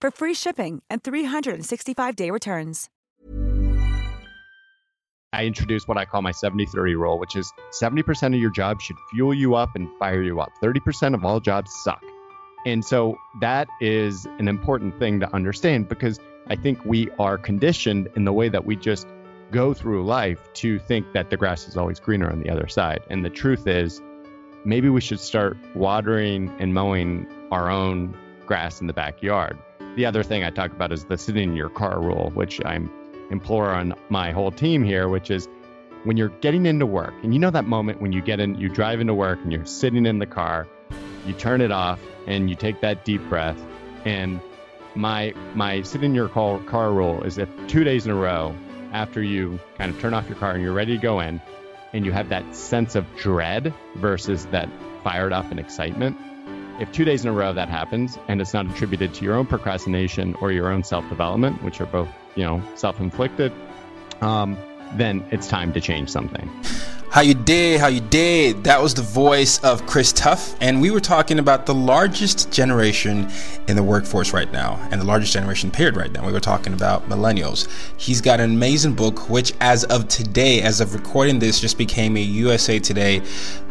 for free shipping and 365-day returns. I introduce what I call my 70-30 rule, which is 70% of your job should fuel you up and fire you up. 30% of all jobs suck. And so that is an important thing to understand because I think we are conditioned in the way that we just go through life to think that the grass is always greener on the other side. And the truth is, maybe we should start watering and mowing our own grass in the backyard. The other thing I talk about is the sitting in your car rule, which I'm implore on my whole team here, which is when you're getting into work, and you know that moment when you get in, you drive into work and you're sitting in the car, you turn it off and you take that deep breath. And my my sit in your car, car rule is if two days in a row after you kind of turn off your car and you're ready to go in, and you have that sense of dread versus that fired up and excitement. If two days in a row that happens and it's not attributed to your own procrastination or your own self development, which are both you know self-inflicted um, then it's time to change something how you did, how you did. That was the voice of Chris Tuff, and we were talking about the largest generation in the workforce right now, and the largest generation period right now. We were talking about millennials. He's got an amazing book, which, as of today, as of recording this, just became a USA Today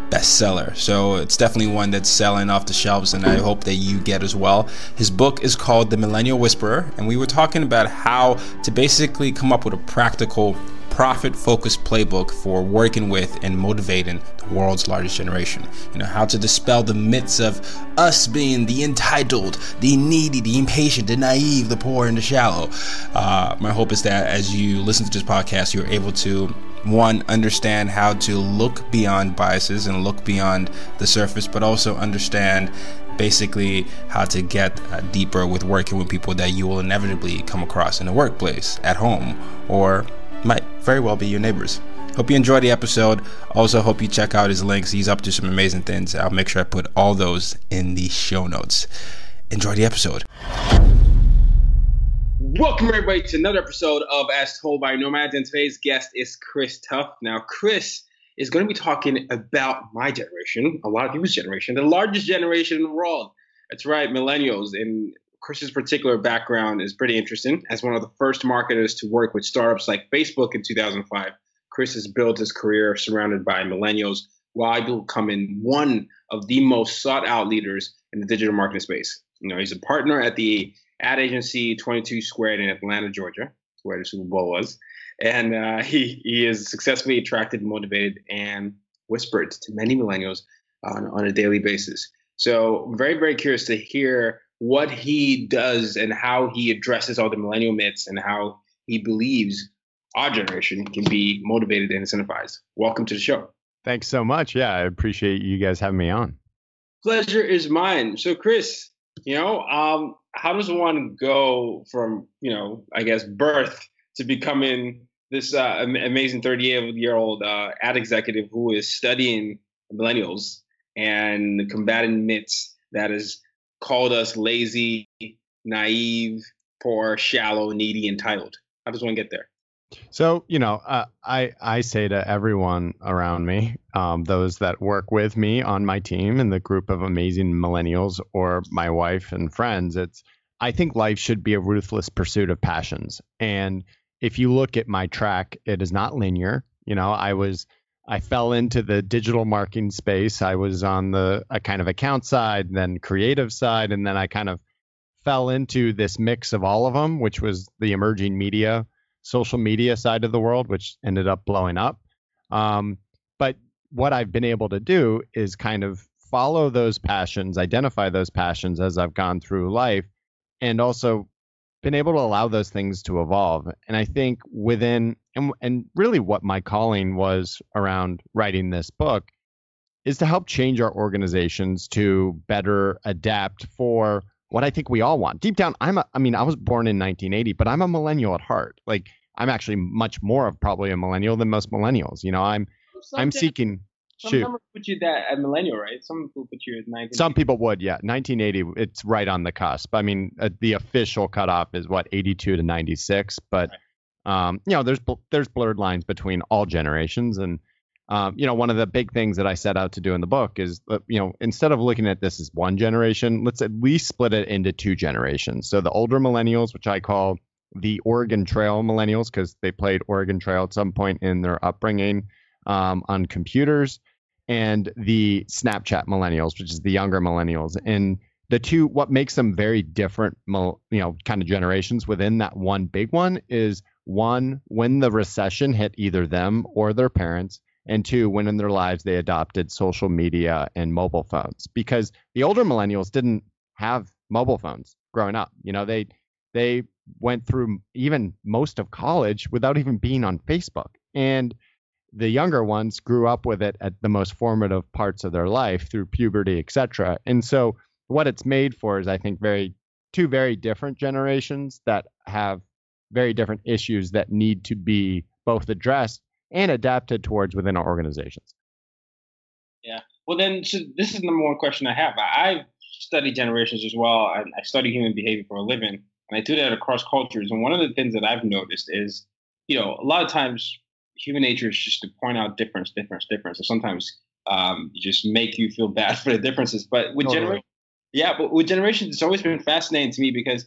bestseller. So it's definitely one that's selling off the shelves, and I hope that you get as well. His book is called The Millennial Whisperer, and we were talking about how to basically come up with a practical profit focused playbook for working with and motivating the world's largest generation. You know, how to dispel the myths of us being the entitled, the needy, the impatient, the naive, the poor, and the shallow. Uh, my hope is that as you listen to this podcast, you're able to one understand how to look beyond biases and look beyond the surface, but also understand basically how to get uh, deeper with working with people that you will inevitably come across in the workplace, at home, or very well be your neighbors. Hope you enjoy the episode. Also, hope you check out his links. He's up to some amazing things. I'll make sure I put all those in the show notes. Enjoy the episode. Welcome, everybody, to another episode of As Told by Nomads. And today's guest is Chris Tuff. Now, Chris is going to be talking about my generation, a lot of people's generation, the largest generation in the world. That's right, millennials. And Chris's particular background is pretty interesting. As one of the first marketers to work with startups like Facebook in 2005, Chris has built his career surrounded by millennials while becoming one of the most sought out leaders in the digital marketing space. You know, he's a partner at the ad agency 22 Squared in Atlanta, Georgia, where the Super Bowl was. And uh, he, he has successfully attracted, motivated, and whispered to many millennials on, on a daily basis. So, I'm very, very curious to hear what he does and how he addresses all the millennial myths and how he believes our generation can be motivated and incentivized. Welcome to the show. Thanks so much. Yeah, I appreciate you guys having me on. Pleasure is mine. So, Chris, you know, um, how does one go from, you know, I guess birth to becoming this uh, amazing 38 year old uh, ad executive who is studying millennials and the combating myths that is called us lazy, naive, poor, shallow, needy, entitled. How does one get there? So you know, uh, I I say to everyone around me, um, those that work with me on my team and the group of amazing millennials, or my wife and friends, it's I think life should be a ruthless pursuit of passions. And if you look at my track, it is not linear. You know, I was I fell into the digital marketing space. I was on the kind of account side, then creative side, and then I kind of fell into this mix of all of them, which was the emerging media, social media side of the world, which ended up blowing up. Um, but what I've been able to do is kind of follow those passions, identify those passions as I've gone through life, and also been able to allow those things to evolve. And I think within and and really what my calling was around writing this book is to help change our organizations to better adapt for what I think we all want. Deep down, I'm a, I mean, I was born in 1980, but I'm a millennial at heart. Like I'm actually much more of probably a millennial than most millennials. You know, I'm I'm seeking Some shoot. put you that at millennial, right? Some people put you at 19. Some people would, yeah. 1980, it's right on the cusp. I mean, uh, the official cutoff is what 82 to 96, but um, you know, there's there's blurred lines between all generations, and um, you know, one of the big things that I set out to do in the book is, uh, you know, instead of looking at this as one generation, let's at least split it into two generations. So the older millennials, which I call the Oregon Trail millennials, because they played Oregon Trail at some point in their upbringing um, on computers and the Snapchat millennials, which is the younger millennials. And the two, what makes them very different, you know, kind of generations within that one big one is one, when the recession hit either them or their parents, and two, when in their lives they adopted social media and mobile phones. Because the older millennials didn't have mobile phones growing up. You know, they they went through even most of college without even being on Facebook. And the younger ones grew up with it at the most formative parts of their life through puberty, etc. And so what it's made for is I think very two very different generations that have very different issues that need to be both addressed and adapted towards within our organizations. Yeah. Well, then so this is the number one question I have. I, I've studied generations as well, and I study human behavior for a living, and I do that across cultures. And one of the things that I've noticed is, you know, a lot of times human nature is just to point out difference, difference, difference, and sometimes um, just make you feel bad for the differences. But with Totally. generation, yeah, but with generations, it's always been fascinating to me because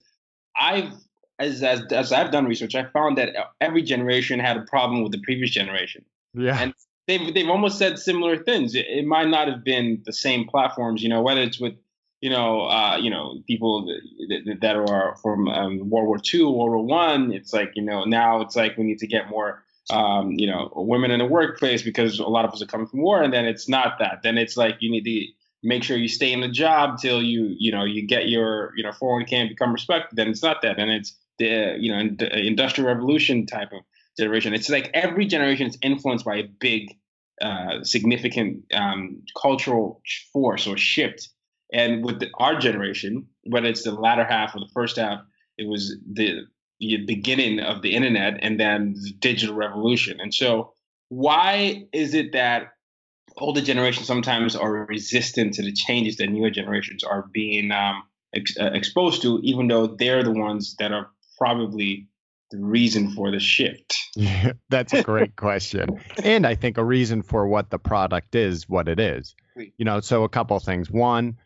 I've as, as as I've done research, I found that every generation had a problem with the previous generation Yeah. And- they've they've almost said similar things. It, it might not have been the same platforms, you know, whether it's with you know uh, you know people that, that, that are from um, World War II, World War One. It's like you know now it's like we need to get more um, you know women in the workplace because a lot of us are coming from war, and then it's not that. Then it's like you need to make sure you stay in the job till you you know you get your you know 401k and become respected. Then it's not that. Then it's the you know ind- industrial revolution type of generation. It's like every generation is influenced by a big, uh, significant um, cultural force or shift. And with the, our generation, whether it's the latter half or the first half, it was the, the beginning of the internet and then the digital revolution. And so, why is it that older generations sometimes are resistant to the changes that newer generations are being um, ex- uh, exposed to, even though they're the ones that are probably the reason for the shift? That's a great question. And I think a reason for what the product is what it is. You know, so a couple of things. One,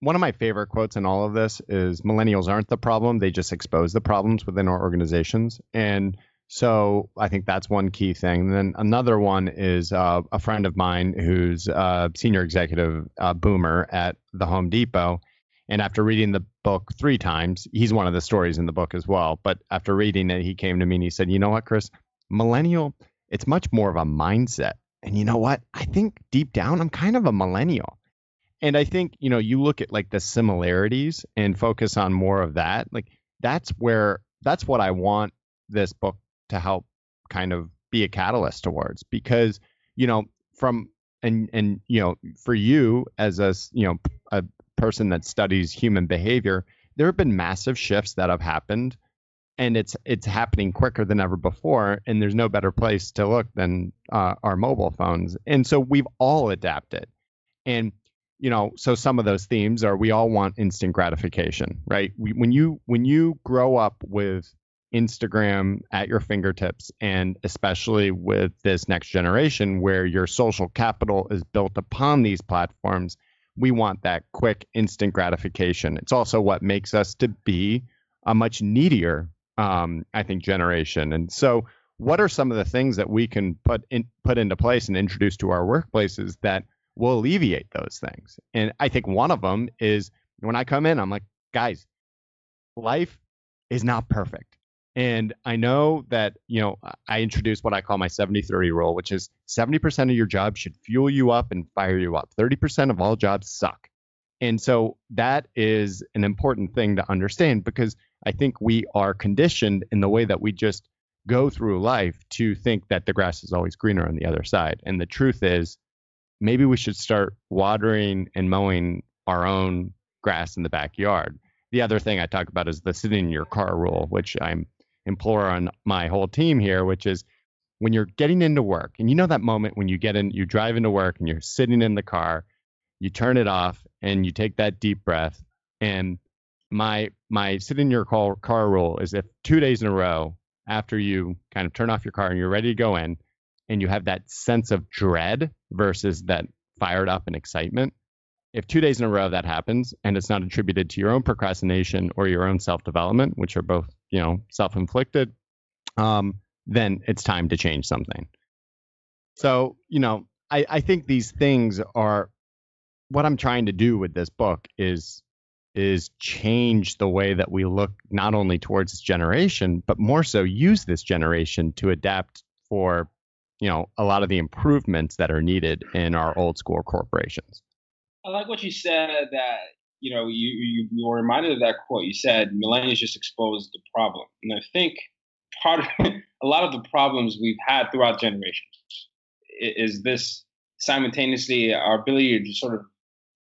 one of my favorite quotes in all of this is millennials aren't the problem, they just expose the problems within our organizations. And so I think that's one key thing. And then another one is uh, a friend of mine who's a senior executive uh, boomer at the Home Depot. And after reading the book three times, he's one of the stories in the book as well. But after reading it, he came to me and he said, You know what, Chris? Millennial, it's much more of a mindset. And you know what? I think deep down, I'm kind of a millennial. And I think, you know, you look at like the similarities and focus on more of that. Like that's where, that's what I want this book to help kind of be a catalyst towards because, you know, from, and, and, you know, for you as a, you know, a person that studies human behavior, there have been massive shifts that have happened and it's it's happening quicker than ever before and there's no better place to look than uh, our mobile phones. And so we've all adapted. And you know so some of those themes are we all want instant gratification right? We, when you when you grow up with instagram at your fingertips and especially with this next generation where your social capital is built upon these platforms we want that quick instant gratification it's also what makes us to be a much needier um, I think generation. And so, what are some of the things that we can put in put into place and introduce to our workplaces that will alleviate those things? And I think one of them is when I come in, I'm like, guys, life is not perfect. And I know that, you know, I introduced what I call my 70 30 rule, which is 70% of your job should fuel you up and fire you up. 30% of all jobs suck. And so that is an important thing to understand because I think we are conditioned in the way that we just go through life to think that the grass is always greener on the other side. And the truth is, maybe we should start watering and mowing our own grass in the backyard. The other thing I talk about is the sitting in your car rule, which I'm implore on my whole team here, which is when you're getting into work, and you know that moment when you get in, you drive into work and you're sitting in the car, you turn it off and you take that deep breath. And my my sit in your car, car rule is if two days in a row after you kind of turn off your car and you're ready to go in, and you have that sense of dread versus that fired up and excitement. If two days in a row that happens and it's not attributed to your own procrastination or your own self development, which are both you know self-inflicted um, then it's time to change something. So you know I, I think these things are what i'm trying to do with this book is is change the way that we look not only towards this generation but more so use this generation to adapt for you know a lot of the improvements that are needed in our old school corporations i like what you said that you know, you, you, you were reminded of that quote. You said millennials just exposed the problem. And I think part of a lot of the problems we've had throughout generations is this simultaneously our ability to sort of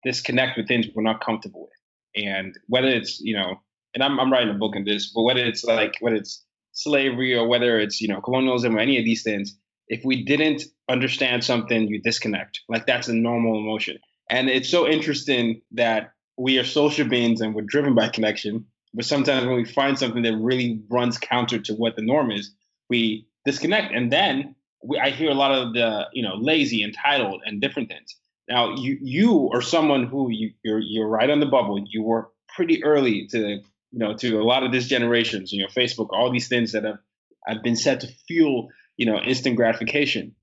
disconnect with things we're not comfortable with. And whether it's, you know, and I'm, I'm writing a book on this, but whether it's like, whether it's slavery or whether it's, you know, colonialism or any of these things, if we didn't understand something, you disconnect. Like that's a normal emotion. And it's so interesting that we are social beings and we're driven by connection. But sometimes when we find something that really runs counter to what the norm is, we disconnect. And then we, I hear a lot of the, you know, lazy, entitled, and different things. Now, you you are someone who you, you're you're right on the bubble. You were pretty early to you know to a lot of this generations. You know, Facebook, all these things that have have been set to fuel you know instant gratification.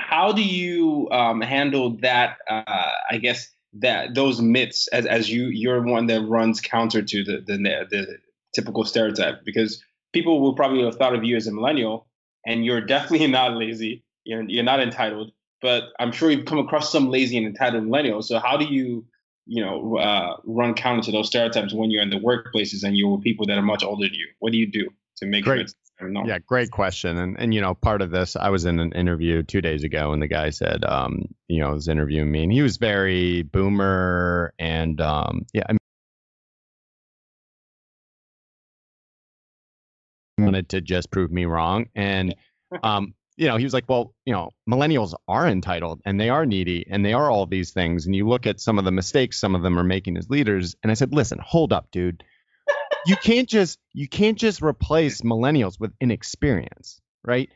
How do you um, handle that? Uh, I guess that those myths as as you you're one that runs counter to the the, the typical stereotype? Because people will probably have thought of you as a millennial and you're definitely not lazy. You're, you're not entitled but i'm sure you've come across some lazy and entitled millennials. So how do you you know uh, run counter to those stereotypes when you're in the workplaces and you're with people that are much older than you? What do you do to make Great. sure yeah, great question. And and you know, part of this, I was in an interview two days ago, and the guy said, um, you know, was interviewing me, and he was very boomer, and um, yeah, I mean, wanted to just prove me wrong, and um, you know, he was like, well, you know, millennials are entitled and they are needy and they are all these things. And you look at some of the mistakes some of them are making as leaders, and I said, listen, hold up, dude you can't just you can't just replace millennials with inexperience, right?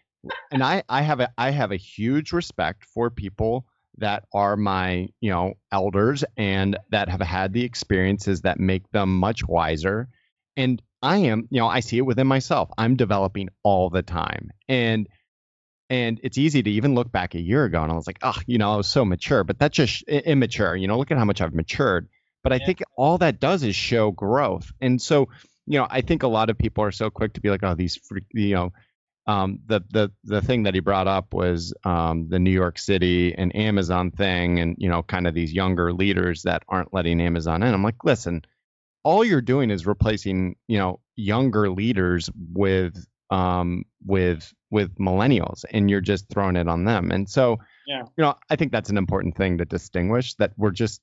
And I I have a I have a huge respect for people that are my you know elders and that have had the experiences that make them much wiser. And i am you know i see it within myself. I'm developing all the time. And and it's easy to even look back a year ago and i was like oh you know i was so mature. But that's just immature you know look at how much i've matured but I yeah. think all that does is show growth. And so, you know, I think a lot of people are so quick to be like, oh, these, you know, um, the the the thing that he brought up was um, the New York City and Amazon thing, and you know, kind of these younger leaders that aren't letting Amazon in. I'm like, listen, all you're doing is replacing, you know, younger leaders with um, with with millennials, and you're just throwing it on them. And so, yeah. you know, I think that's an important thing to distinguish that we're just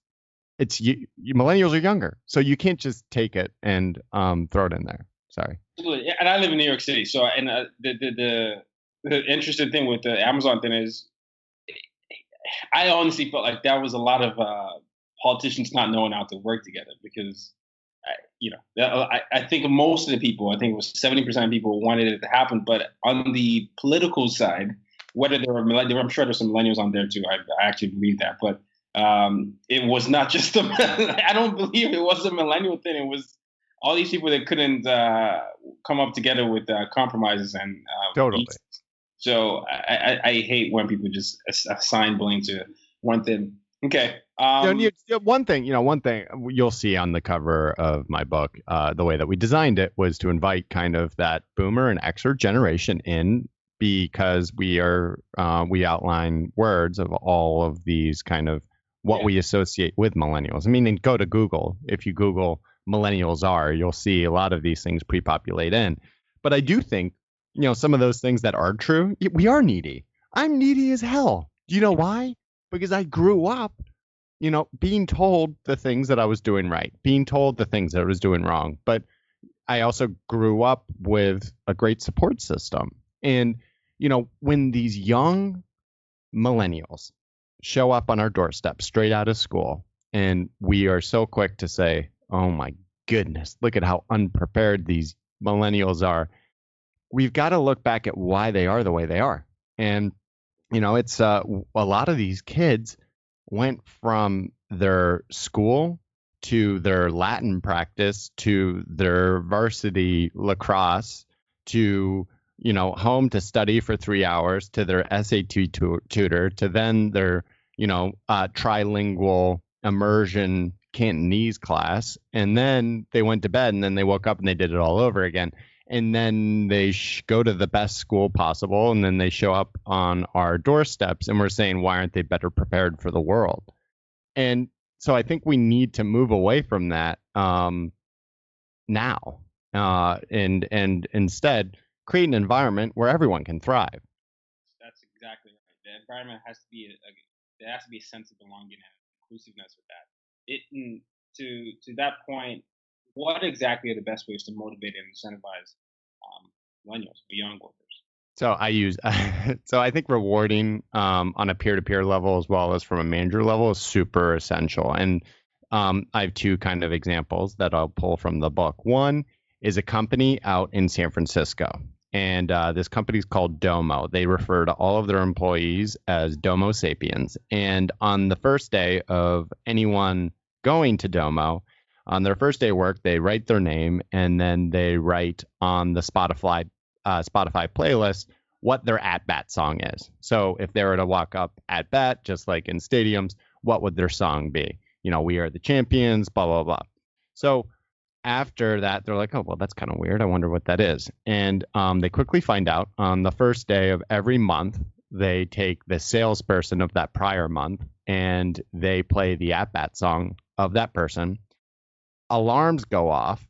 it's you, you, millennials are younger, so you can't just take it and um, throw it in there. Sorry. Absolutely. And I live in New York City, so and uh, the, the the the interesting thing with the Amazon thing is, I honestly felt like that was a lot of uh, politicians not knowing how to work together because, I, you know, I, I think most of the people, I think it was seventy percent of people wanted it to happen, but on the political side, whether there were I'm sure there's some millennials on there too. I, I actually believe that, but um, it was not just a, I don't believe it was a millennial thing. It was all these people that couldn't uh, come up together with uh, compromises and uh, totally. So I, I, I, hate when people just assign blame to one thing. Okay. Um, you know, one thing, you know, one thing you'll see on the cover of my book, uh, the way that we designed it was to invite kind of that boomer and Xer generation in because we are uh, we outline words of all of these kind of what Yeah. we associate with millennials. I mean, go to Google. If you Google millennials are, you'll see a lot of these things pre-populate in. But I do think, you know, some of those things that are true, we are needy. I'm needy as hell. Do you know why? Because I grew up, you know, being told the things that I was doing right, being told the things that I was doing wrong. But I also grew up with a great support system. And, you know, when these young millennials show up on our doorstep straight out of school, and we are so quick to say, oh my goodness, look at how unprepared these millennials are. We've got to look back at why they are the way they are. And, you know, it's uh, a lot of these kids went from their school to their Latin practice to their varsity lacrosse to you know home to study for three hours to their SAT tu- tutor to then their you know uh, trilingual immersion Cantonese class. And then they went to bed and then they woke up and they did it all over again. And then they sh- go to the best school possible and then they show up on our doorsteps and we're saying why aren't they better prepared for the world? And so I think we need to move away from that um, now, uh, and and instead create an environment where everyone can thrive. That's exactly right. The environment has to be a, a there has to be a sense of belonging and inclusiveness with that. It mm, to to that point, what exactly are the best ways to motivate and incentivize um, millennials, young workers? So I use so I think rewarding um, on a peer-to-peer level as well as from a manager level is super essential. And um, I have two kind of examples that I'll pull from the book. One is a company out in San Francisco, and uh, this company is called Domo. They refer to all of their employees as Domo sapiens. And on the first day of anyone going to Domo, on their first day of work, they write their name and then they write on the Spotify uh, Spotify playlist what their at bat song is. So if they were to walk up at bat, just like in stadiums, what would their song be? You know, we are the champions, blah, blah, blah. So after that, they're like, oh, well, that's kind of weird. I wonder what that is. And um, they quickly find out on the first day of every month, they take the salesperson of that prior month and they play the at bat song of that person. Alarms go off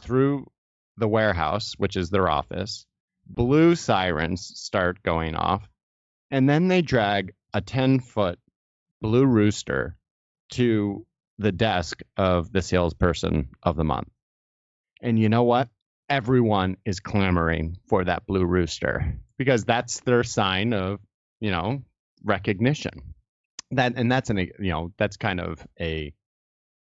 through the warehouse, which is their office. Blue sirens start going off. And then they drag a 10 foot blue rooster to the desk of the salesperson of the month. And you know what? Everyone is clamoring for that blue rooster because that's their sign of, you know, recognition. That and that's an you know, that's kind of a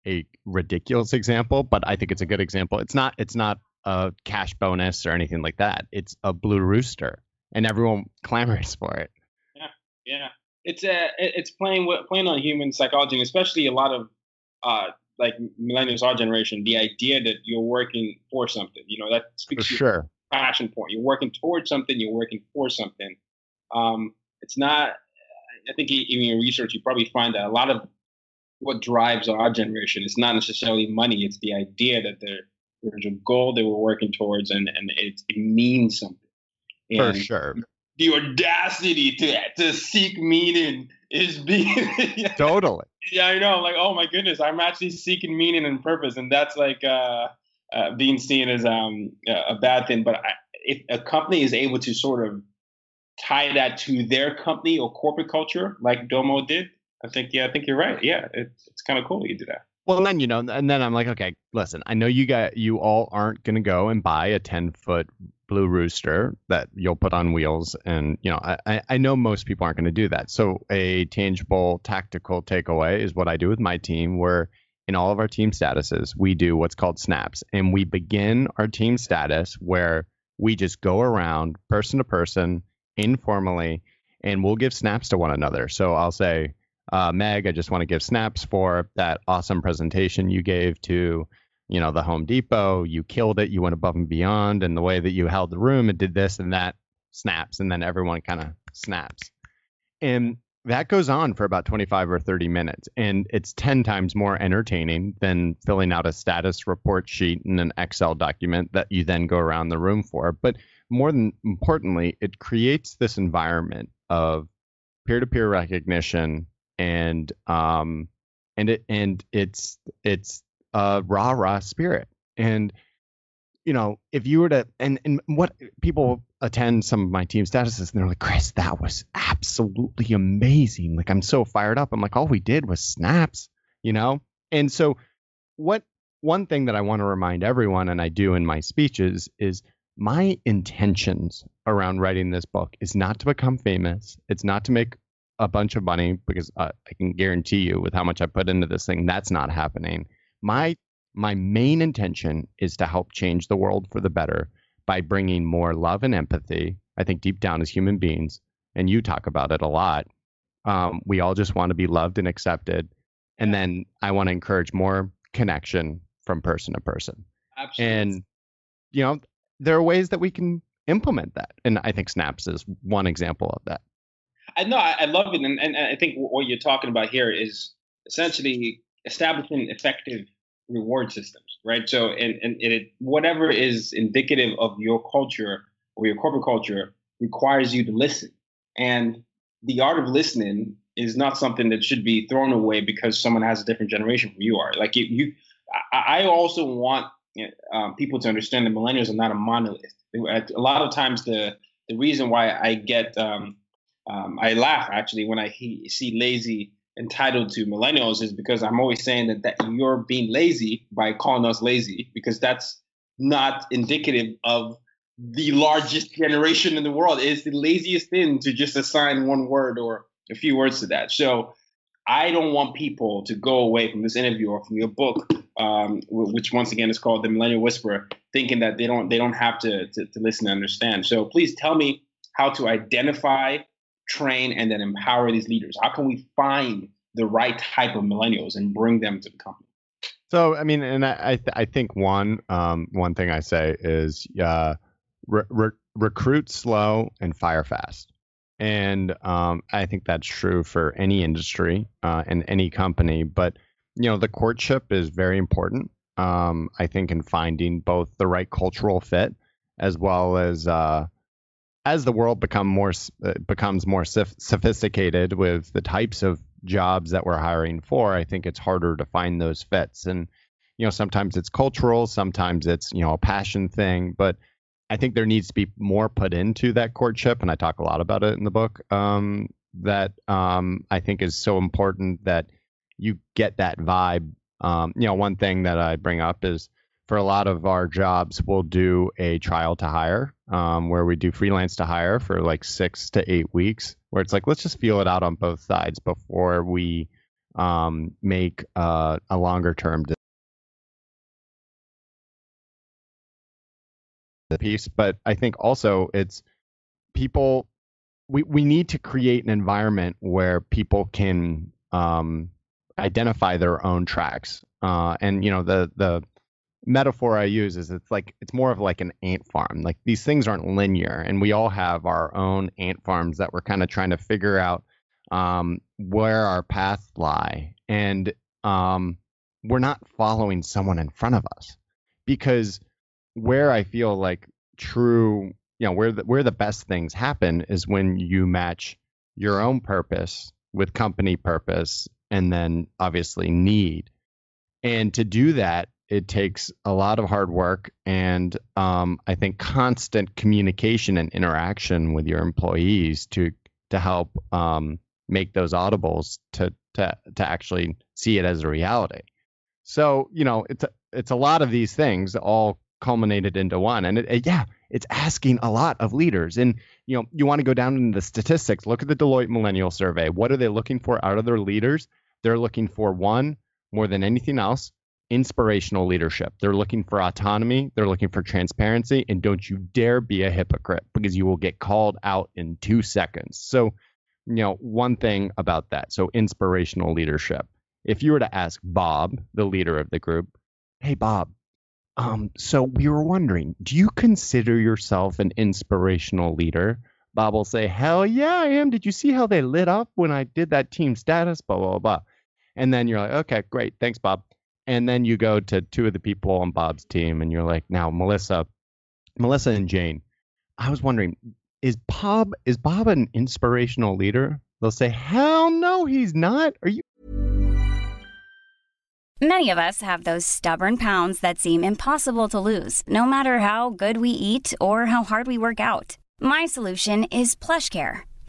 a ridiculous example, but I think it's a good example. It's not it's not a cash bonus or anything like that. It's a blue rooster, and everyone clamors for it. Yeah, Yeah it's uh, a, it's playing playing on human psychology, and especially a lot of uh, like millennials, our generation. The idea that you're working for something, you know, that For speaks to your sure. passion point. You're working towards something. You're working for something. Um, it's not. I think even in your research, you probably find that a lot of what drives our generation is not necessarily money. It's the idea that there, there's a goal that we're working towards, and and it, it means something. For sure. The audacity to to seek meaning is being. Totally. Yeah, I know. Like, oh my goodness, I'm actually seeking meaning and purpose, and that's like uh, uh, being seen as um, a bad thing. But I, if a company is able to sort of tie that to their company or corporate culture, like Domo did, I think yeah, I think you're right. Yeah, it's it's kind of cool you do that. Well, and then you know, and then I'm like, okay, listen, I know you got you all aren't gonna go and buy a 10 foot blue rooster that you'll put on wheels, and you know, I I- know most people aren't gonna do that. So a tangible, tactical takeaway is what I do with my team, where in all of our team statuses, we do what's called snaps, and we begin our team status where we just go around person to person informally, and we'll give snaps to one another. So I'll say uh, Meg, I just want to give snaps for that awesome presentation you gave to, you know, the Home Depot. You killed it. You went above and beyond, and the way that you held the room and did this and that snaps, and then everyone kind of snaps. And that goes on for about 25 or 30 minutes and it's 10 times more entertaining than filling out a status report sheet in an excel document that you then go around the room for but more than importantly it creates this environment of peer-to-peer recognition and um and it and it's it's a rah rah spirit. And you know if you were to and and what people attend some of my team statuses and they're like chris that was absolutely amazing. Like i'm so fired up. I'm like all we did was snaps you know? And so what one thing that i want to remind everyone and i do in my speeches is my intentions around writing this book is not to become famous. It's not to make a bunch of money because uh, I can guarantee you with how much I put into this thing, that's not happening. My my main intention is to help change the world for the better by bringing more love and empathy. I think deep down as human beings, and you talk about it a lot, um, we all just want to be loved and accepted. And then I want to encourage more connection from person to person. Absolutely. And you know, there are ways that we can implement that, and I think Snaps is one example of that. I know I, I love it, and, and I think what you're talking about here is essentially establishing effective reward systems, right? So, and, and it, whatever is indicative of your culture or your corporate culture requires you to listen. And the art of listening is not something that should be thrown away because someone has a different generation from you are. Like you, you I, also want um, people to understand that millennials are not a monolith. A lot of times, the the reason why I get um, um, I laugh actually when I he, see lazy entitled to millennials is because I'm always saying that, that you're being lazy by calling us lazy because that's not indicative of the largest generation in the world. It's the laziest thing to just assign one word or a few words to that. So I don't want people to go away from this interview or from your book, um, which once again is called The Millennial Whisperer, thinking that they don't they don't have to, to, to listen and understand. So please tell me how to identify train, and then empower these leaders? How can we find the right type of millennials and bring them to the company? So, I mean, and I, I, th- I think one, um, one thing I say is, uh, re- re- recruit slow and fire fast. And um, I think that's true for any industry uh, and any company. But you know, the courtship is very important. Um, I think in finding both the right cultural fit as well as uh, as the world become more uh, becomes more sophisticated with the types of jobs that we're hiring for, I think it's harder to find those fits. And you know, sometimes it's cultural, sometimes it's you know a passion thing, but I think there needs to be more put into that courtship, and I talk a lot about it in the book. Um, that um, I think is so important that you get that vibe. Um, you know, one thing that I bring up is for a lot of our jobs, we'll do a trial to hire um, where we do freelance to hire for like six to eight weeks, where it's like, let's just feel it out on both sides before we um, make uh, a longer term piece. But I think also it's people, we, we need to create an environment where people can um, identify their own tracks. Uh, and, you know, the, the, metaphor I use is it's like it's more of like an ant farm. Like these things aren't linear, and we all have our own ant farms that we're kind of trying to figure out um, where our paths lie, and um, we're not following someone in front of us because where I feel like true, you know, where the, where the best things happen is when you match your own purpose with company purpose, and then obviously need. And to do that, it takes a lot of hard work and um, I think constant communication and interaction with your employees to to help um, make those audibles to to to actually see it as a reality. So you know it's a, it's a lot of these things all culminated into one, and it, it, yeah, it's asking a lot of leaders. And you know you want to go down into the statistics. Look at the Deloitte Millennial Survey. What are they looking for out of their leaders? They're looking for one more than anything else inspirational leadership. They're looking for autonomy, they're looking for transparency, and don't you dare be a hypocrite because you will get called out in two seconds. So, you know, one thing about that. So, inspirational leadership. If you were to ask Bob, the leader of the group, hey, Bob, um, so we were wondering, do you consider yourself an inspirational leader? Bob will say, Hell yeah, I am. Did you see how they lit up when I did that team status? Blah, blah, blah. And then you're like, Okay, great. Thanks, Bob. And then you go to two of the people on Bob's team and you're like, Now, Melissa, Melissa and Jane, I was wondering, is Bob is Bob an inspirational leader? They'll say, Hell no, he's not. Are you Many of us have those stubborn pounds that seem impossible to lose, no matter how good we eat or how hard we work out. My solution is PlushCare.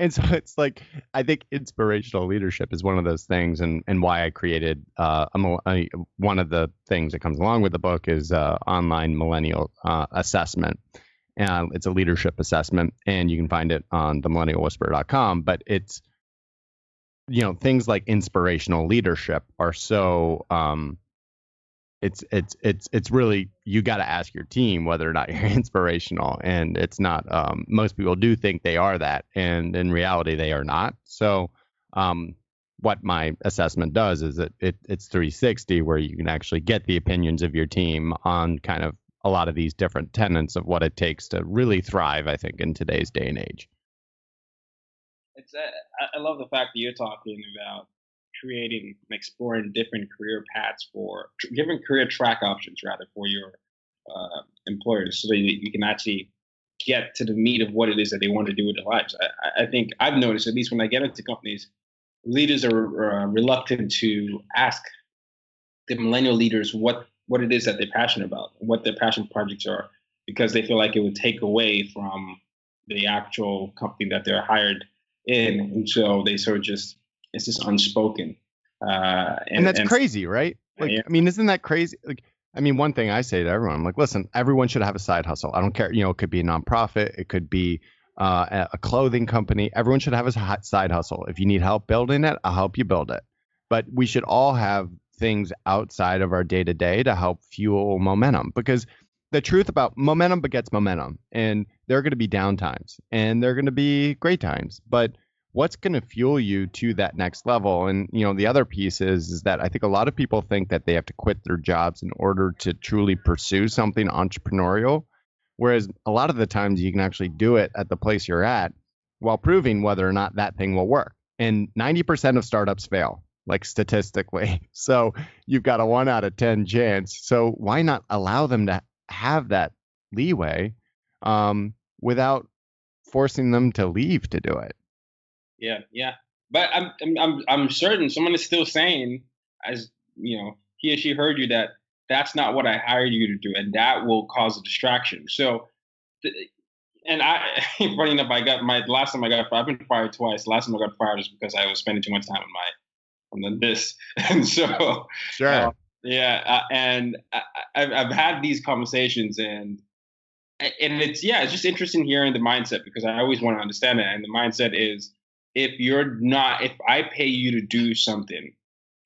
And so it's like I think inspirational leadership is one of those things, and and why I created uh, a, a, one of the things that comes along with the book is uh, online millennial uh, assessment. And it's a leadership assessment, and you can find it on themillennialwhisperer.com. But it's you know things like inspirational leadership are so um, it's it's it's it's really you got to ask your team whether or not you're inspirational and it's not um, most people do think they are that and in reality they are not. So um, what my assessment does is that it, it's 360 where you can actually get the opinions of your team on kind of a lot of these different tenets of what it takes to really thrive i think in today's day and age. It's uh, I- I love the fact that you're talking about creating and exploring different career paths for different career track options rather for your uh, employers, so that you can actually get to the meat of what it is that they want to do with their lives. I, I- I think I've noticed, at least when I get into companies, leaders are uh, reluctant to ask the millennial leaders what what it is that they're passionate about, what their passion projects are, because they feel like it would take away from the actual company that they're hired in, and so they sort of just it's just unspoken. Uh, and, and, that's crazy, right? Like, Yeah. I mean, isn't that crazy? Like, I mean, one thing I say to everyone, I'm like, listen, everyone should have a side hustle. I don't care, you know, it could be a nonprofit, it could be uh, a- a clothing company. Everyone should have a side hustle. If you need help building it, I'll help you build it. But we should all have things outside of our day to day to help fuel momentum because the truth about momentum begets momentum and there are going to be down times and there are going to be great times but what's going to fuel you to that next level? And you know the other piece is is that i think a lot of people think that they have to quit their jobs in order to truly pursue something entrepreneurial whereas a lot of the times you can actually do it at the place you're at while proving whether or not that thing will work. And 90% of startups fail like statistically. So you've got a 1 out of 10 chance. So why not allow them to have that leeway um, without forcing them to leave to do it Yeah, yeah. But I'm, I'm, I'm, I'm certain someone is still saying, as you know, he or she heard you that that's not what I hired you to do, and that will cause a distraction. So, and I, funny enough, I got my last time I got fired. I've been fired twice. Last time I got fired was because I was spending too much time on my on this, and so sure uh, yeah, uh, and I, I've, I've had these conversations, and and it's yeah, it's just interesting hearing the mindset because I always want to understand it. And the mindset is if you're not, if I pay you to do something,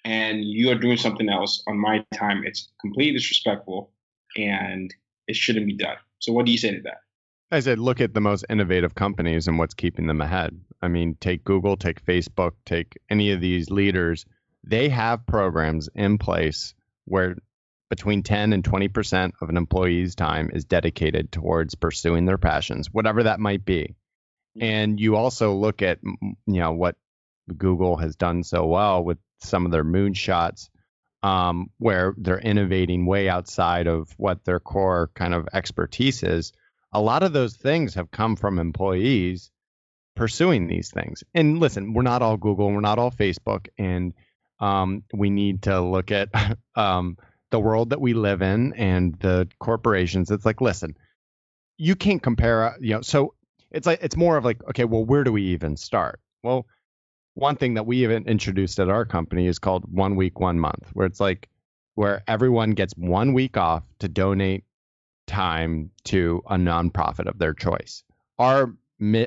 and you're doing something else on my time, it's completely disrespectful, and it shouldn't be done. So what do you say to that? I said, look at the most innovative companies and what's keeping them ahead. I mean, take Google, take Facebook, take any of these leaders. They have programs in place where between 10 and 20% of an employee's time is dedicated towards pursuing their passions, whatever that might be. And you also look at, you know, what Google has done so well with some of their moonshots, um, where they're innovating way outside of what their core kind of expertise is a lot of those things have come from employees pursuing these things. And listen, we're not all Google, we're not all Facebook, and um, we need to look at um, the world that we live in and the corporations. It's like, listen, you can't compare, uh, you know. So it's like it's more of like, okay, well, where do we even start? Well, one thing that we even introduced at our company is called one week, one month, where it's like where everyone gets one week off to donate time to a nonprofit of their choice. Our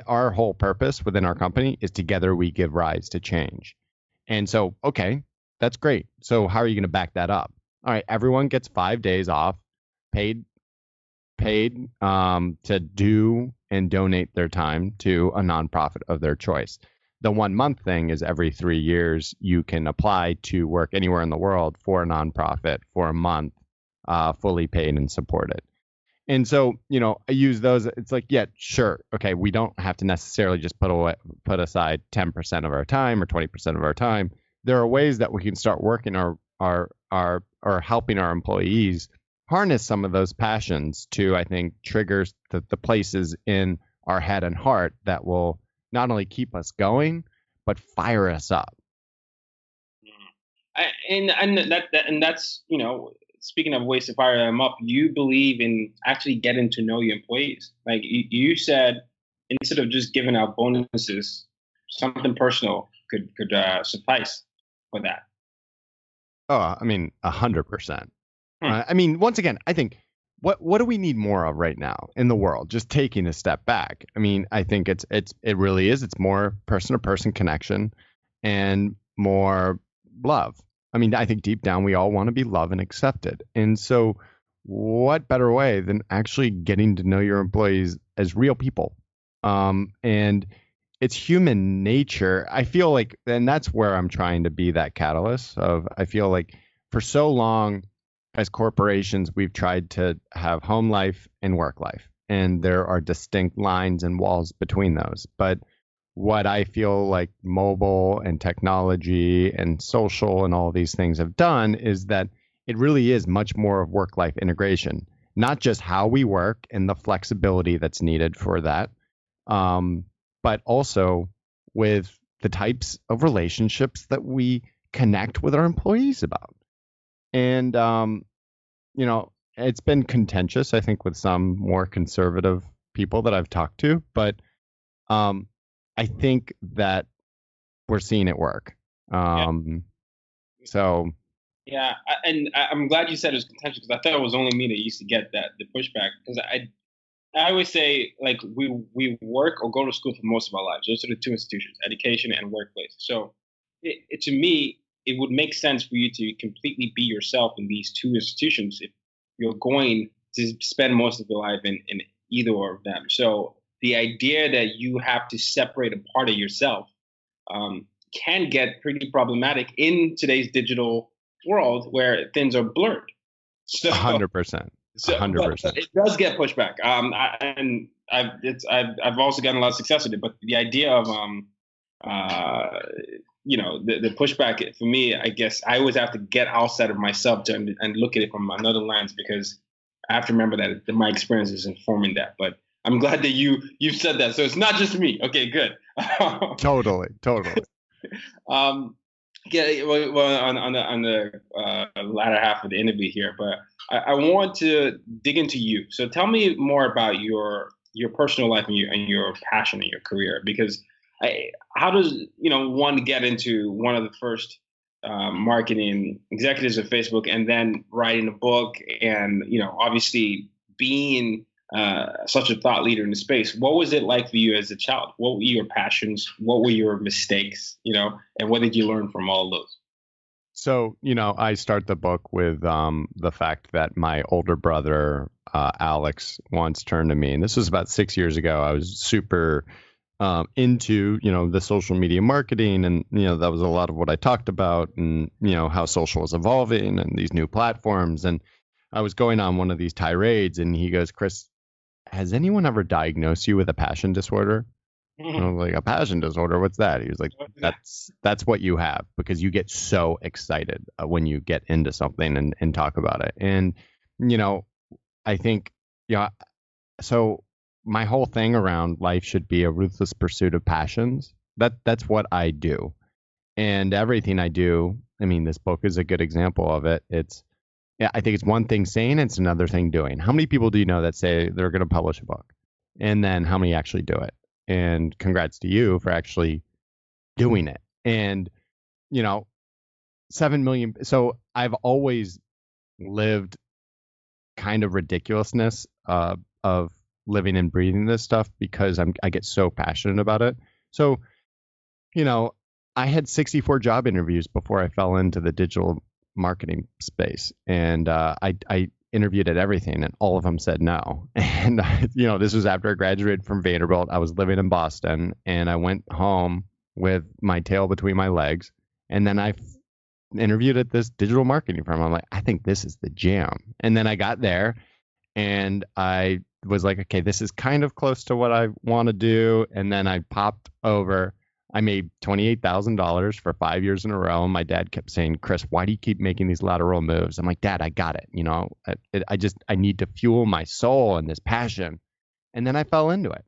our whole purpose within our company is together we give rise to change. And so, okay, that's great. So how are you going to back that up? All right, everyone gets 5 days off paid paid um, to do and donate their time to a nonprofit of their choice. The one month thing is every three years you can apply to work anywhere in the world for a nonprofit for a month, uh, fully paid and supported. And so, you know, I use those. It's like, yeah, sure, okay, we don't have to necessarily just put away, put aside 10% of our time or 20% of our time. There are ways that we can start working our our our or helping our employees harness some of those passions to, I think, triggers the, the places in our head and heart that will not only keep us going, but fire us up. Mm. And and that, that and that's you know speaking of ways to fire them up, you believe in actually getting to know your employees. Like you, you said, instead of just giving out bonuses, something personal could could uh, suffice for that. Oh, I mean, a hundred percent. Hmm. I mean, once again, I think what what do we need more of right now in the world? Just taking a step back. I mean, I think it's it's it really is. It's more person to person connection and more love. I mean, I think deep down we all want to be loved and accepted. And so, what better way than actually getting to know your employees as real people? Um, and it's human nature. I feel like, and that's where I'm trying to be that catalyst of, I feel like for so long as corporations, we've tried to have home life and work life, and there are distinct lines and walls between those. But what I feel like mobile and technology and social and all these things have done is that it really is much more of work life integration, not just how we work and the flexibility that's needed for that, um, but also with the types of relationships that we connect with our employees about. And, um, you know, it's been contentious, I think, with some more conservative people that I've talked to, but um, I think that we're seeing it work. Um, yeah. So. Yeah, and I'm glad you said it was contentious because I thought it was only me that used to get that the pushback because I I always say like we we work or go to school for most of our lives. Those are the two institutions, education and workplace. So it, it, to me, it would make sense for you to completely be yourself in these two institutions if you're going to spend most of your life in, in either of them. So the idea that you have to separate a part of yourself um, can get pretty problematic in today's digital world where things are blurred. So, 100%. So, 100%. it does get pushback. Um, I, and I've, it's, I've, I've also gotten a lot of success with it, but the idea of, um, uh, you know, the, the pushback for me, I guess I always have to get outside of myself to, and, and look at it from another lens because I have to remember that, that my experience is informing that. But I'm glad that you you've said that. So it's not just me. Okay, good. totally, totally. um, yeah, well, well, on, on the on the uh, latter half of the interview here, but I, I, want to dig into you. So tell me more about your your personal life and your and your passion and your career. Because I, how does you know one get into one of the first uh, marketing executives of Facebook and then writing a book and you know obviously being uh, such a thought leader in the space. What was it like for you as a child? What were your passions? What were your mistakes? You know, and what did you learn from all those? So, you know, I start the book with um, the fact that my older brother, uh, Alex, once turned to me, and this was about six years ago. I was super um, into, you know, the social media marketing, and you know, that was a lot of what I talked about, and you know, how social is evolving and these new platforms. And I was going on one of these tirades, and he goes, "Chris, has anyone ever diagnosed you with a passion disorder? Mm-hmm. I was like, a passion disorder? What's that? He was like, that's that's what you have because you get so excited uh, when you get into something and, and talk about it. And, you know, I think, yeah, so my whole thing around life should be a ruthless pursuit of passions. That that's what I do. And everything I do, I mean, this book is a good example of it. It's yeah, I think it's one thing saying, it's another thing doing. How many people do you know that say they're going to publish a book? And then how many actually do it? And congrats to you for actually doing it. And, you know, 7 million. So I've always lived kind of ridiculousness uh, of living and breathing this stuff because I'm I get so passionate about it. So, you know, I had 64 job interviews before I fell into the digital marketing space, and uh, I I interviewed at everything, and all of them said no. And you know, this was after I graduated from Vanderbilt. I was living in Boston, and I went home with my tail between my legs, and then I interviewed at this digital marketing firm. I'm like, I think this is the jam. And then I got there and I was like, okay, this is kind of close to what I want to do. And then I popped over. I made $28,000 for five years in a row. And my dad kept saying, Chris, why do you keep making these lateral moves? I'm like, Dad, I got it. You know, I, I just, I need to fuel my soul and this passion. And then I fell into it.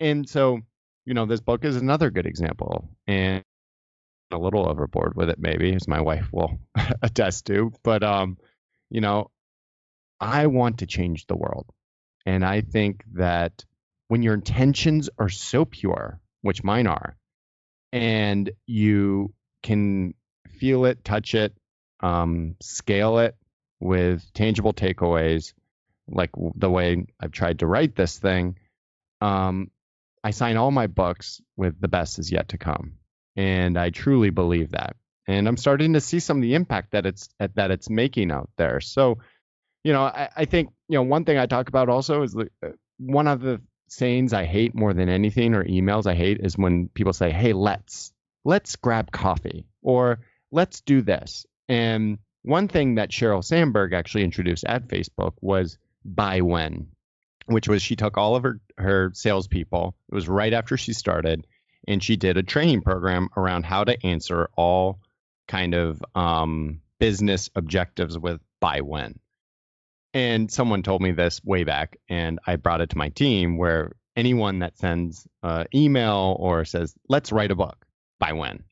And so, you know, this book is another good example. And a little overboard with it, maybe, as my wife will attest to. But, um, you know, I want to change the world. And I think that when your intentions are so pure, which mine are, and you can feel it, touch it, um, scale it with tangible takeaways, like the way I've tried to write this thing, um, I sign all my books with the best is yet to come. And I truly believe that. And I'm starting to see some of the impact that it's that it's making out there. So, you know, I, I think you know one thing I talk about also is the, uh, one of the sayings I hate more than anything or emails I hate is when people say, "Hey, let's let's grab coffee," or "Let's do this." And one thing that Sheryl Sandberg actually introduced at Facebook was buy when, which was she took all of her her salespeople. It was right after she started, and she did a training program around how to answer all kind of um, business objectives with buy when. And someone told me this way back, and I brought it to my team where anyone that sends uh, email or says, let's write a book, by when?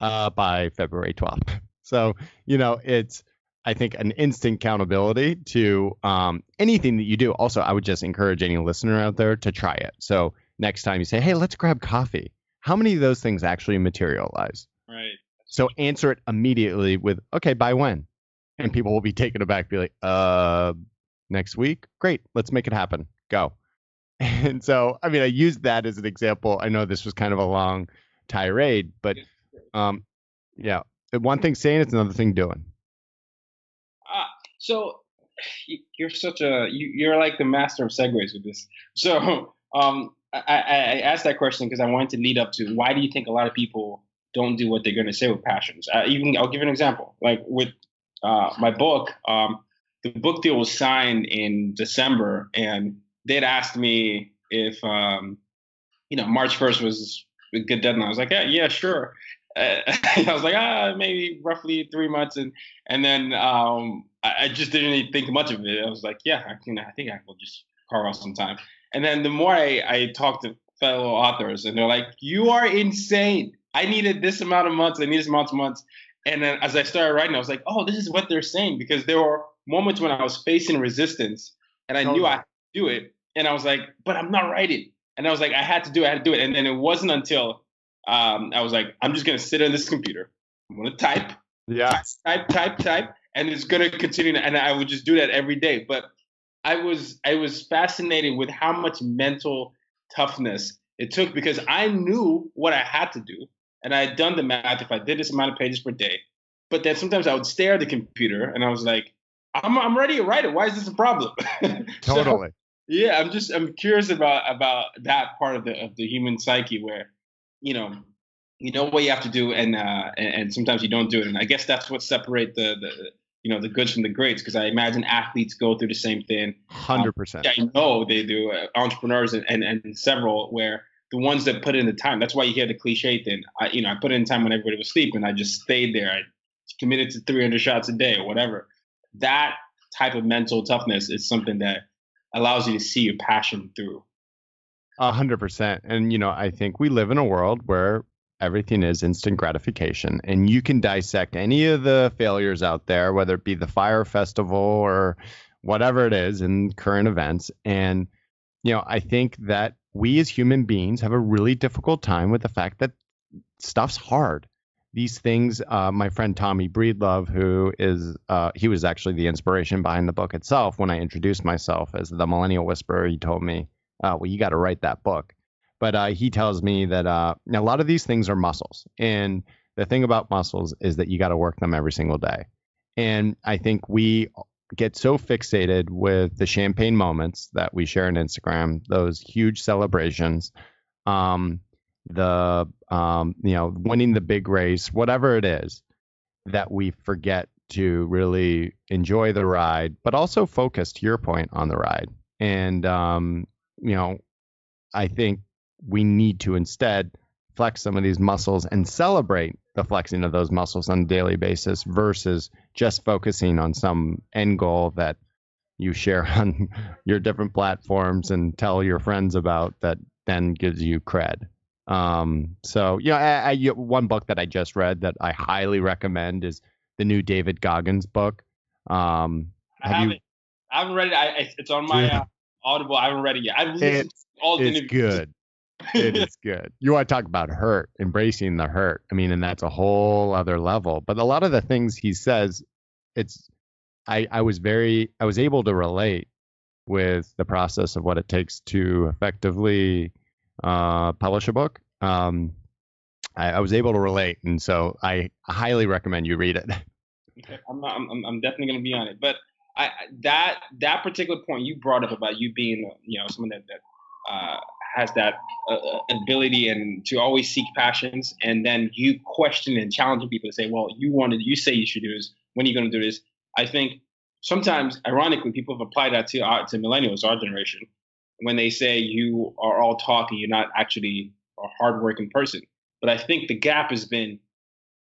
Uh, by February 12th. So, you know, it's, I think, an instant accountability to um, anything that you do. Also, I would just encourage any listener out there to try it. So, next time you say, hey, let's grab coffee, how many of those things actually materialize? Right. So, answer it immediately with, okay, by when? And people will be taken aback, be like, uh, next week? Great, let's make it happen. Go. And so, I mean, I used that as an example. I know this was kind of a long tirade, but um, yeah, one thing saying it's another thing doing. Ah, so you're such a you, are like the master of segues with this. So um, I, I asked that question because I wanted to lead up to why do you think a lot of people don't do what they're going to say with passions? Uh, even I'll give an example. Like with uh, my book, um, the book deal was signed in December, and they'd asked me if um, you know March 1st was a good deadline. I was like, yeah, yeah, sure. Uh, I was like, ah, maybe roughly three months, and and then um, I, I, just didn't really think much of it. I was like, yeah, I can, I think I will just carve out some time. And then the more I, I talked to fellow authors, and they're like, you are insane. I needed this amount of months. I needed this amount of months. And then as I started writing, I was like, oh, this is what they're saying because there were moments when I was facing resistance and I knew I had to do it. And I was like, but I'm not writing. And I was like, I had to do it, I had to do it. And then it wasn't until um, I was like, I'm just gonna sit on this computer. I'm gonna type. Yeah. Type, type, type, and it's gonna continue. And I would just do that every day. But I was I was fascinated with how much mental toughness it took because I knew what I had to do and I had done the math if I did this amount of pages per day. But then sometimes I would stare at the computer and I was like, I'm, I'm ready to write it. Why is this a problem? totally. So, yeah, I'm just I'm curious about about that part of the of the human psyche where, you know, you know what you have to do and uh and, and sometimes you don't do it. And I guess that's what separates the the you know the goods from the greats because I imagine athletes go through the same thing. Hundred um, percent. I know they do. Uh, entrepreneurs and, and and several where the ones that put in the time. That's why you hear the cliche thing. I, you know, I put in time when everybody was sleeping. I just stayed there. I committed to 300 shots a day or whatever. That type of mental toughness is something that allows you to see your passion through. A hundred percent. And you know, I think we live in a world where everything is instant gratification, and you can dissect any of the failures out there, whether it be the Fyre Festival or whatever it is in current events. And you know, I think that we as human beings have a really difficult time with the fact that stuff's hard. These things, uh, my friend Tommy Breedlove, who is, uh, he was actually the inspiration behind the book itself. When I introduced myself as the Millennial Whisperer, he told me, uh, well, you got to write that book. But uh, he tells me that uh, a lot of these things are muscles. And the thing about muscles is that you got to work them every single day. And I think we get so fixated with the champagne moments that we share on Instagram, those huge celebrations, um, the um, you know winning the big race, whatever it is, that we forget to really enjoy the ride, but also focus to your point on the ride. And um, you know, I think we need to instead flex some of these muscles and celebrate the flexing of those muscles on a daily basis versus just focusing on some end goal that you share on your different platforms and tell your friends about that then gives you cred. Um, so, you know, I, I, one book that I just read that I highly recommend is the new David Goggins book. Um, I have haven't, you, I haven't read it. I, it's on my uh, Audible. I haven't read it yet. I've listened it's, all the it's interviews. good it is good. You want to talk about hurt, embracing the hurt. I mean, and that's a whole other level. But a lot of the things he says, it's I I was very I was able to relate with the process of what it takes to effectively uh, publish a book. Um, I, I, was able to relate, and so I highly recommend you read it. Okay, I'm not, I'm, I'm definitely going to be on it. But I that that particular point you brought up about you being you know someone that that uh, has that uh, uh, ability and to always seek passions, and then you question and challenging people to say, well, you wanted, you say you should do this. When are you going to do this? I think sometimes, ironically, people have applied that to our, to millennials, our generation, when they say you are all talking, you're not actually a hardworking person. But I think the gap has been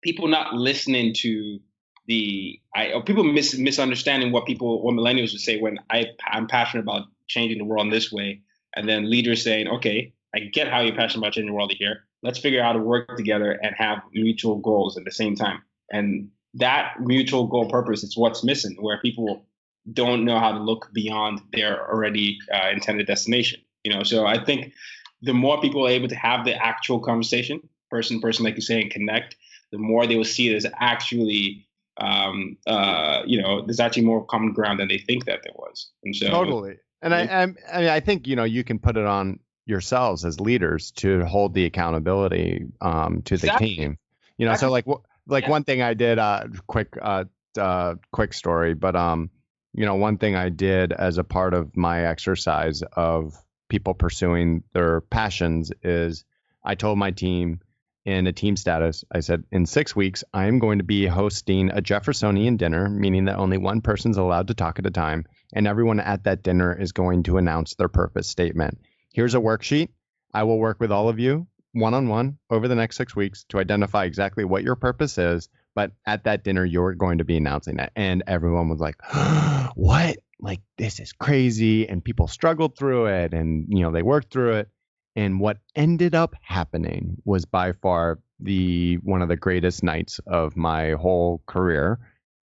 people not listening to the I, or people mis, misunderstanding what people what millennials would say when I I'm passionate about changing the world in this way and then leaders saying, okay, I get how you're passionate about changing the world here. Let's figure out how to work together and have mutual goals at the same time. And that mutual goal purpose is what's missing, where people don't know how to look beyond their already uh, intended destination. You know, so I think the more people are able to have the actual conversation, person person, like you say, and connect, the more they will see as actually, um, uh, you know, there's actually more common ground than they think that there was. And so totally. And I, I, I mean, I think you know you can put it on yourselves as leaders to hold the accountability um, to the exactly. team. You know, so like like yeah. one thing I did, uh, quick uh, uh, quick story, but um, you know, one thing I did as a part of my exercise of people pursuing their passions is I told my team in a team status, I said, in six weeks, I am going to be hosting a Jeffersonian dinner, meaning that only one person's allowed to talk at a time and everyone at that dinner is going to announce their purpose statement. Here's a worksheet. I will work with all of you one on one over the next six weeks to identify exactly what your purpose is. But at that dinner, you're going to be announcing it. And everyone was like, what? Like, this is crazy. And people struggled through it and, you know, they worked through it. And what ended up happening was by far the one of the greatest nights of my whole career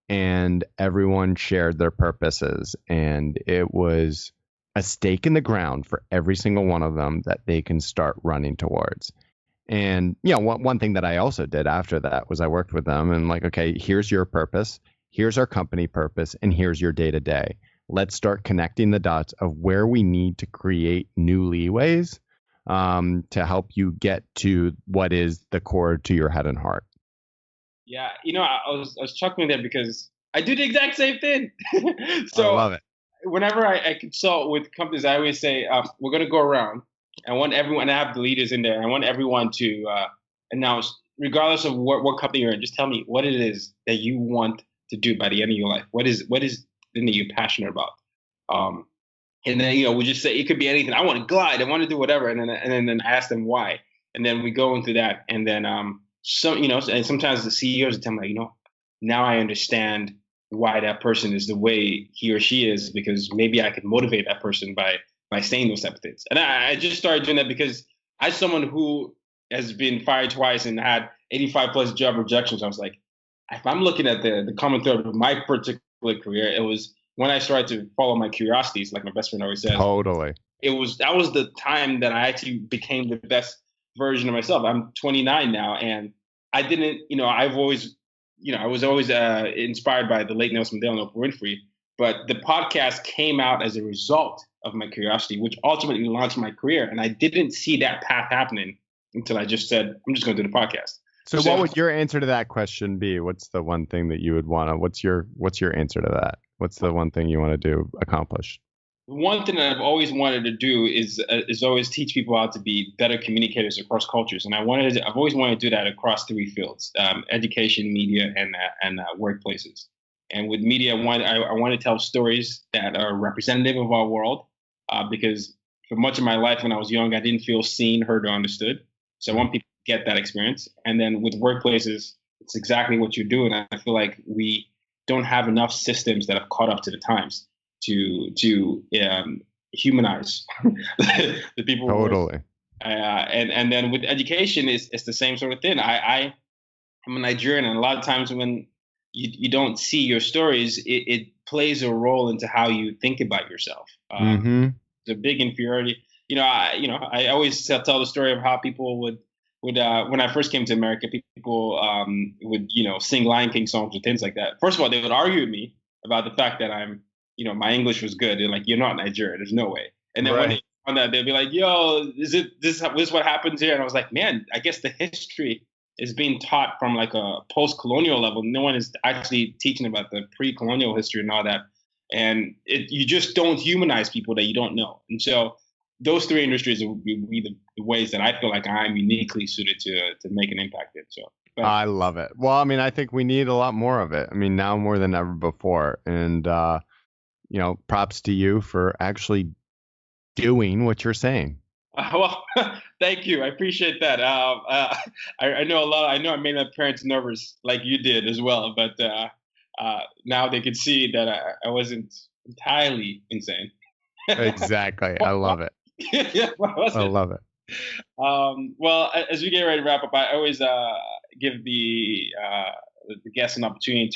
and everyone shared their purposes and it was a stake in the ground for every single one of them that they can start running towards. And you know one, one thing that i also did after that was i worked with them and like okay here's your purpose here's our company purpose and here's your day to day let's start connecting the dots of where we need to create new leeways um, to help you get to what is the core to your head and heart yeah, you know, I, was I was chuckling there because I do the exact same thing. so I love it. Whenever I, I consult with companies, I always say um, we're going to go around. I want everyone. I have the leaders in there. I want everyone to uh, announce, regardless of what, what company you're in. Just tell me what it is that you want to do by the end of your life. What is what is the thing that you're passionate about? Um, and then you know we just say it could be anything. I want to glide. I want to do whatever. And then and then, then ask them why. And then we go into that. And then um, some you know and sometimes the ceos tell me you know now i understand why that person is the way he or she is because maybe i could motivate that person by by saying those type of things. And I, I just started doing that because as someone who has been fired twice and had 85 plus job rejections, I was like, if I'm looking at the the common thread of my particular career, it was when I started to follow my curiosities, like my best friend always says. Totally. It was that was the time that I actually became the best version of myself. I'm 29 now, and I didn't, you know, I've always, you know, I was always uh, inspired by the late Nelson Mandela and Oprah Winfrey, but the podcast came out as a result of my curiosity, which ultimately launched my career. And I didn't see that path happening until I just said, I'm just going to do the podcast. So, so, what would your answer to that question be? What's the one thing that you would want to? What's your What's your answer to that? What's the one thing you want to do accomplish? One thing that I've always wanted to do is uh, is always teach people how to be better communicators across cultures, and I wanted to, I've always wanted to do that across three fields: um, education, media, and uh, and uh, workplaces. And with media, I want I, I want to tell stories that are representative of our world, uh, because for much of my life when I was young, I didn't feel seen, heard, or understood. So I want people to get that experience. And then with workplaces, it's exactly what you're doing. I feel like we don't have enough systems that have caught up to the times to to um, humanize the people. Totally. Uh, and and then with education, it's it's the same sort of thing. I, I I'm a Nigerian, and a lot of times when you you don't see your stories, it, it plays a role into how you think about yourself. Um, mm-hmm. It's a big inferiority. You know, I you know I always tell the story of how people would would uh, when I first came to America, people um, would you know sing Lion King songs or things like that. First of all, they would argue with me about the fact that I'm you know my English was good. They're like, you're not Nigerian. There's no way. And then right. when they found that, they'd be like, yo, is it this, this is what happens here? And I was like, man, I guess the history is being taught from like a post-colonial level. No one is actually teaching about the pre-colonial history and all that. And it, you just don't humanize people that you don't know. And so those three industries would be, the, ways that I feel like I'm uniquely suited to to make an impact in. So but, I love it. Well, I mean, I think we need a lot more of it. I mean, now more than ever before. And uh, you know, props to you for actually doing what you're saying. Uh, well, thank you. I appreciate that. Uh, uh, I, I, know a lot. I know I made my parents nervous, like you did as well. But uh, uh, now they could see that I, I wasn't entirely insane. exactly. I love it. yeah, I love it. Um, well, as we get ready to wrap up, I always uh, give the the guests an opportunity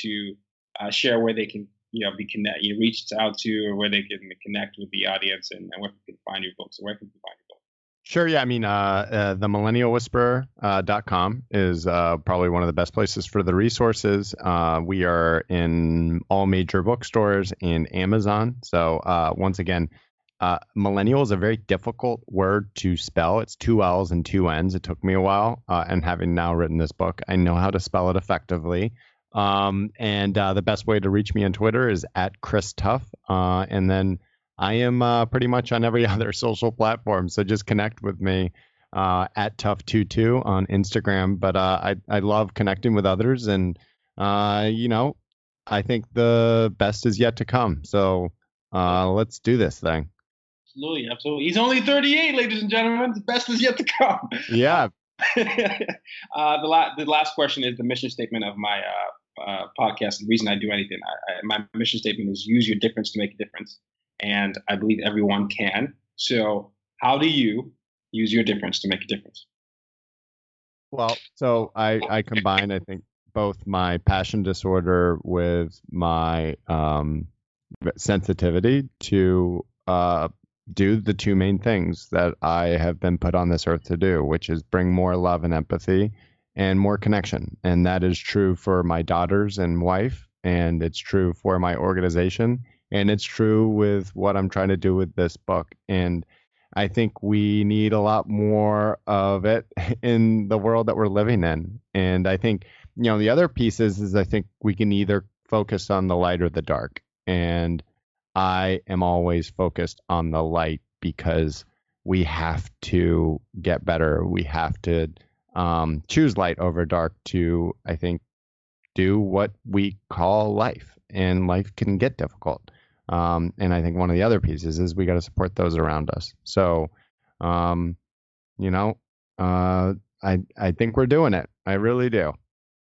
to share where they can you know be connect you reached out to or where they can connect with the audience and, and where they can find your books and where can they find your book Sure. Yeah. I mean, uh, uh, the millennialwhisperer.com uh, is uh, probably one of the best places for the resources. Uh, we are in all major bookstores and Amazon. So, uh, once again, uh, millennial is a very difficult word to spell. It's two L's and two N's. It took me a while. and having now written this book, I know how to spell it effectively. Um, and the best way to reach me on Twitter is at Chris Tuff. and then I am uh, pretty much on every other social platform. So just connect with me uh, at Tuff22 on Instagram. But uh, I, I love connecting with others. And, uh, you know, I think the best is yet to come. So uh, let's do this thing. Absolutely. Absolutely. He's only 38, ladies and gentlemen. The best is yet to come. Yeah. Uh, the, la- the last question is the mission statement of my podcast. The reason I do anything, I, I, my mission statement is use your difference to make a difference and I believe everyone can. So, how do you use your difference to make a difference? Well, so I, I combine, I think, both my passion disorder with my um, sensitivity to uh, do the two main things that I have been put on this earth to do, which is bring more love and empathy and more connection. And that is true for my daughters and wife, and it's true for my organization and it's true with what I'm trying to do with this book. And I think we need a lot more of it in the world that we're living in. And I think, you know, the other piece is, is I think we can either focus on the light or the dark. And I am always focused on the light because we have to get better. We have to um, choose light over dark to, I think, do what we call life. And life can get difficult. Um, and I think one of the other pieces is we got to support those around us. So, um, you know, uh, I I think we're doing it. I really do.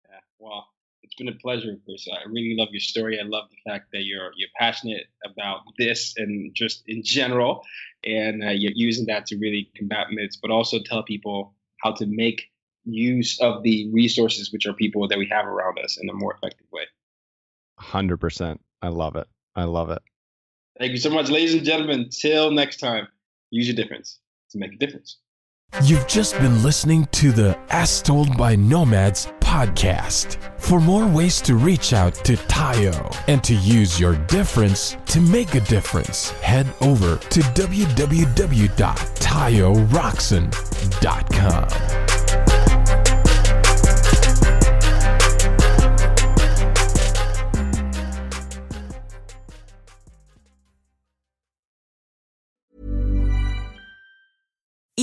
Yeah. Well, it's been a pleasure, Chris. I really love your story. I love the fact that you're you're passionate about this and just in general, and uh, you're using that to really combat myths, but also tell people how to make use of the resources which are people that we have around us in a more effective way. Hundred percent. I love it. I love it. Thank you so much, ladies and gentlemen. Till next time, use your difference to make a difference. You've just been listening to the As Told by Nomads podcast. For more ways to reach out to Tayo and to use your difference to make a difference, head over to www.tayorockson.com.